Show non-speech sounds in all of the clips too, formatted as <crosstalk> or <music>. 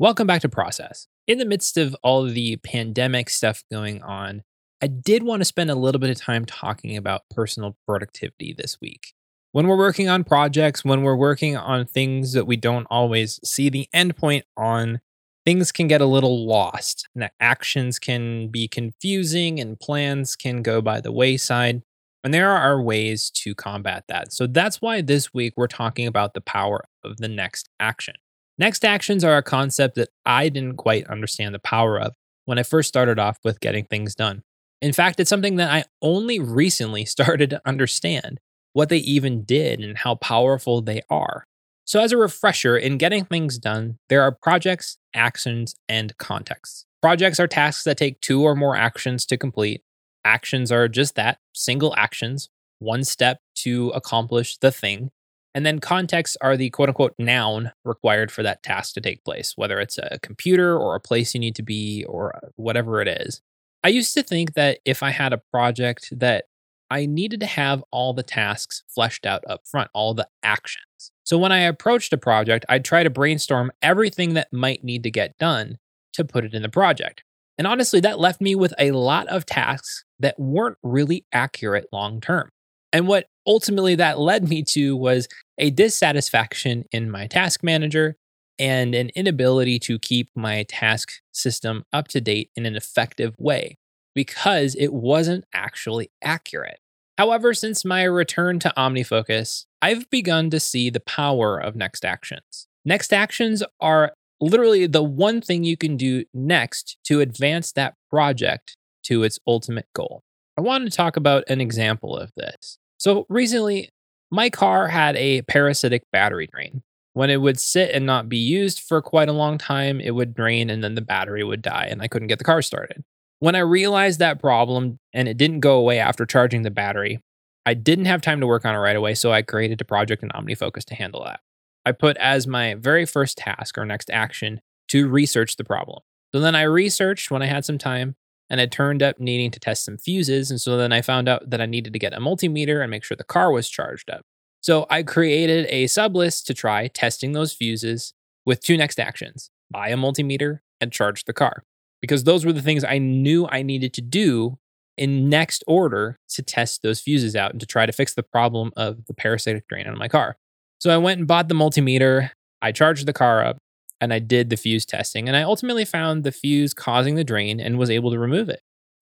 Welcome back to Process. In the midst of all of the pandemic stuff going on, I did want to spend a little bit of time talking about personal productivity this week. When we're working on projects, when we're working on things that we don't always see the endpoint on, things can get a little lost. And actions can be confusing and plans can go by the wayside. And there are ways to combat that. So that's why this week we're talking about the power of the next action. Next actions are a concept that I didn't quite understand the power of when I first started off with getting things done. In fact, it's something that I only recently <laughs> started to understand what they even did and how powerful they are. So, as a refresher, in getting things done, there are projects, actions, and contexts. Projects are tasks that take two or more actions to complete, actions are just that single actions, one step to accomplish the thing. And then contexts are the quote unquote noun required for that task to take place, whether it's a computer or a place you need to be or whatever it is. I used to think that if I had a project that I needed to have all the tasks fleshed out up front, all the actions. So when I approached a project, I'd try to brainstorm everything that might need to get done to put it in the project. And honestly, that left me with a lot of tasks that weren't really accurate long term. And what ultimately that led me to was a dissatisfaction in my task manager and an inability to keep my task system up to date in an effective way because it wasn't actually accurate. However, since my return to OmniFocus, I've begun to see the power of next actions. Next actions are literally the one thing you can do next to advance that project to its ultimate goal. I want to talk about an example of this. So, recently, my car had a parasitic battery drain. When it would sit and not be used for quite a long time, it would drain and then the battery would die, and I couldn't get the car started. When I realized that problem and it didn't go away after charging the battery, I didn't have time to work on it right away, so I created a project in OmniFocus to handle that. I put as my very first task or next action to research the problem. So then I researched when I had some time and it turned up needing to test some fuses. And so then I found out that I needed to get a multimeter and make sure the car was charged up. So I created a sublist to try testing those fuses with two next actions buy a multimeter and charge the car. Because those were the things I knew I needed to do in next order to test those fuses out and to try to fix the problem of the parasitic drain on my car. So I went and bought the multimeter, I charged the car up, and I did the fuse testing. And I ultimately found the fuse causing the drain and was able to remove it.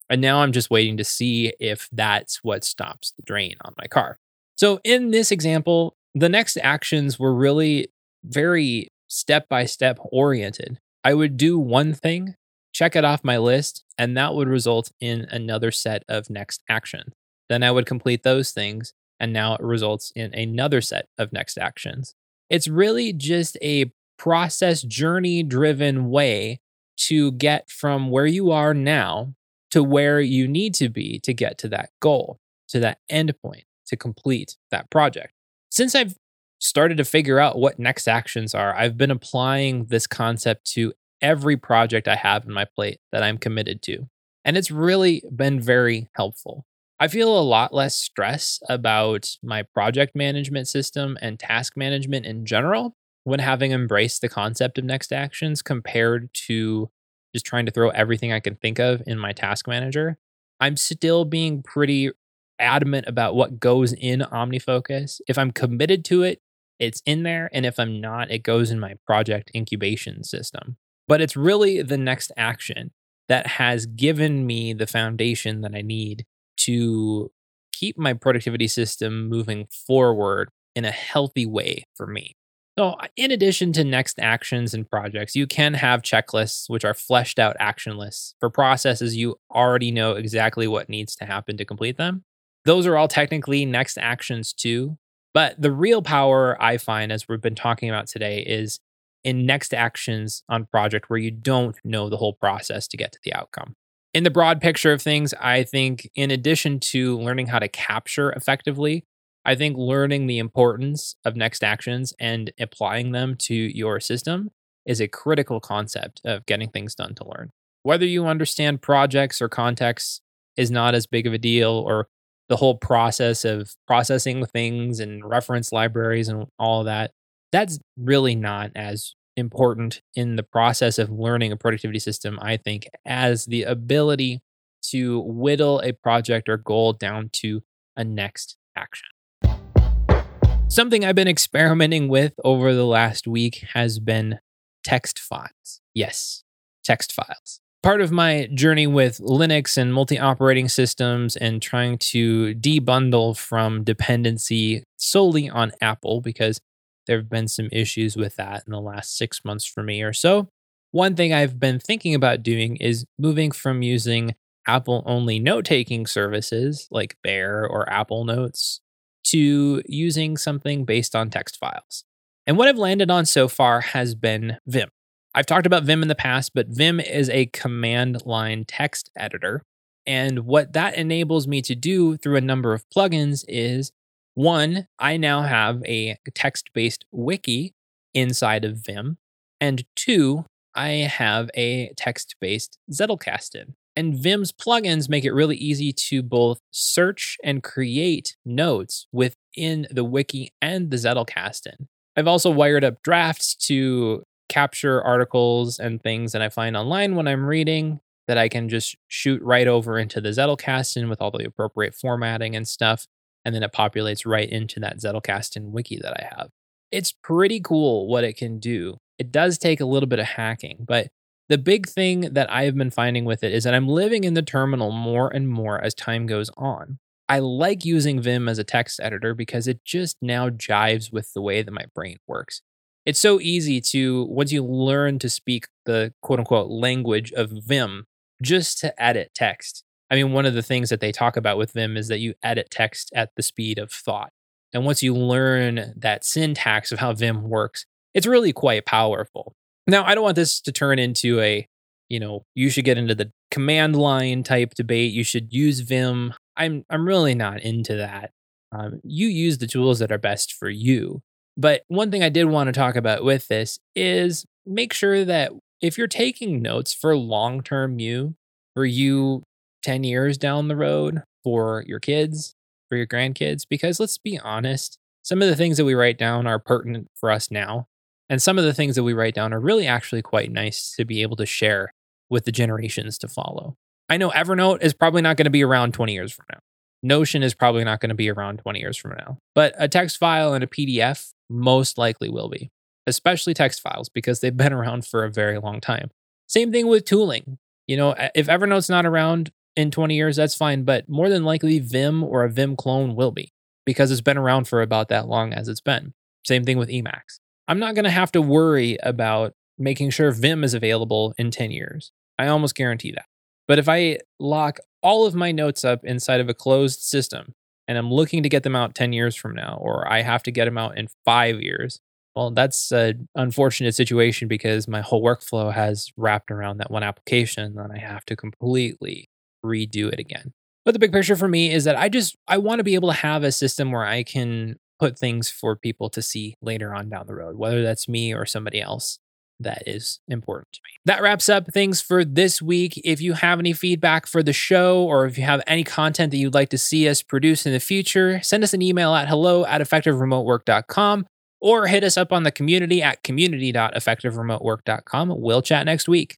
And now I'm just waiting to see if that's what stops the drain on my car. So in this example, the next actions were really very step by step oriented. I would do one thing, check it off my list, and that would result in another set of next actions. Then I would complete those things, and now it results in another set of next actions. It's really just a process journey driven way to get from where you are now to where you need to be to get to that goal, to that endpoint, to complete that project. Since I've started to figure out what next actions are, I've been applying this concept to every project I have in my plate that I'm committed to. And it's really been very helpful. I feel a lot less stress about my project management system and task management in general when having embraced the concept of next actions compared to just trying to throw everything I can think of in my task manager. I'm still being pretty adamant about what goes in OmniFocus. If I'm committed to it, it's in there. And if I'm not, it goes in my project incubation system. But it's really the next action that has given me the foundation that I need to keep my productivity system moving forward in a healthy way for me. So, in addition to next actions and projects, you can have checklists, which are fleshed out action lists for processes you already know exactly what needs to happen to complete them. Those are all technically next actions too. But the real power I find, as we've been talking about today, is in next actions on project where you don't know the whole process to get to the outcome. In the broad picture of things, I think in addition to learning how to capture effectively, I think learning the importance of next actions and applying them to your system is a critical concept of getting things done to learn. Whether you understand projects or contexts is not as big of a deal, or the whole process of processing things and reference libraries and all of that, that's really not as important in the process of learning a productivity system, I think, as the ability to whittle a project or goal down to a next action. Something I've been experimenting with over the last week has been text files. Yes, text files. Part of my journey with Linux and multi operating systems and trying to debundle from dependency solely on Apple, because there have been some issues with that in the last six months for me or so. One thing I've been thinking about doing is moving from using Apple only note taking services like Bear or Apple Notes to using something based on text files. And what I've landed on so far has been Vim. I've talked about Vim in the past, but Vim is a command line text editor. And what that enables me to do through a number of plugins is one, I now have a text based wiki inside of Vim. And two, I have a text based Zettelkasten. And Vim's plugins make it really easy to both search and create notes within the wiki and the Zettelkasten. I've also wired up drafts to capture articles and things that I find online when I'm reading that I can just shoot right over into the Zettelkasten with all the appropriate formatting and stuff. And then it populates right into that Zettelkasten wiki that I have. It's pretty cool what it can do. It does take a little bit of hacking, but the big thing that I have been finding with it is that I'm living in the terminal more and more as time goes on. I like using Vim as a text editor because it just now jives with the way that my brain works. It's so easy to, once you learn to speak the quote unquote language of Vim, just to edit text. I mean, one of the things that they talk about with Vim is that you edit text at the speed of thought. And once you learn that syntax of how Vim works, it's really quite powerful. Now, I don't want this to turn into a, you know, you should get into the command line type debate. You should use Vim. I'm I'm really not into that. Um, you use the tools that are best for you. But one thing I did want to talk about with this is make sure that if you're taking notes for long term you, for you 10 years down the road, for your kids, for your grandkids, because let's be honest, some of the things that we write down are pertinent for us now. And some of the things that we write down are really actually quite nice to be able to share with the generations to follow. I know Evernote is probably not going to be around 20 years from now. Notion is probably not going to be around 20 years from now. But a text file and a PDF most likely will be, especially text files because they've been <laughs> around for a very long time. Same thing with tooling. You know, if Evernote's not around in 20 years, that's fine, but more than likely Vim or a Vim clone will be because it's been around for about that long as it's been. Same thing with Emacs. I'm not going to have to worry about making sure Vim is available in 10 years. I almost guarantee that. But if I lock all of my notes up inside of a closed system and I'm looking to get them out 10 years from now, or I have to get them out in five years, well, that's an unfortunate situation because my whole workflow has wrapped around that one application and I have to completely redo it again. But the big picture for me is that I just I want to be able to have a system where I can put things for people to see later on down the road, whether that's me or somebody else that is important to me. That wraps up things for this week. If you have any feedback for the show or if you have any content that you'd like to see us produce in the future, send us an email at hello at effectiveremotework.com or hit us up on the community at community.effectiveremotework.com. We'll chat next week.